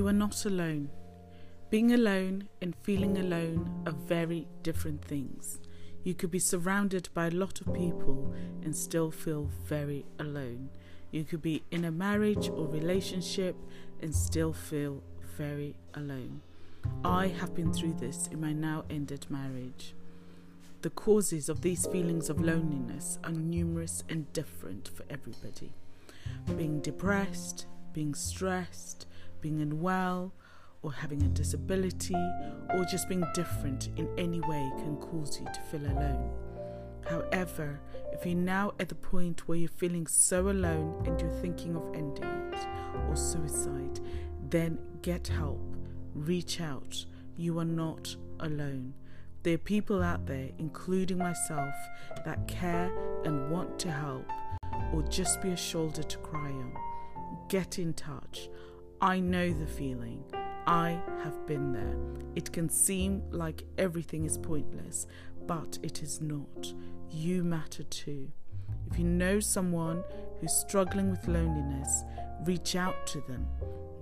You are not alone. Being alone and feeling alone are very different things. You could be surrounded by a lot of people and still feel very alone. You could be in a marriage or relationship and still feel very alone. I have been through this in my now ended marriage. The causes of these feelings of loneliness are numerous and different for everybody. Being depressed, being stressed, being unwell, or having a disability, or just being different in any way can cause you to feel alone. However, if you're now at the point where you're feeling so alone and you're thinking of ending it or suicide, then get help, reach out. You are not alone. There are people out there, including myself, that care and want to help or just be a shoulder to cry on. Get in touch. I know the feeling. I have been there. It can seem like everything is pointless, but it is not. You matter too. If you know someone who's struggling with loneliness, reach out to them.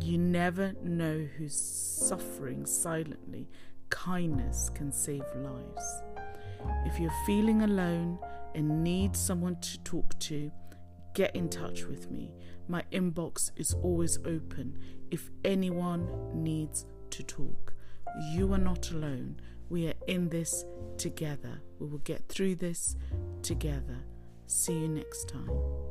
You never know who's suffering silently. Kindness can save lives. If you're feeling alone and need someone to talk to, get in touch with me. My inbox is always open if anyone needs to talk. You are not alone. We are in this together. We will get through this together. See you next time.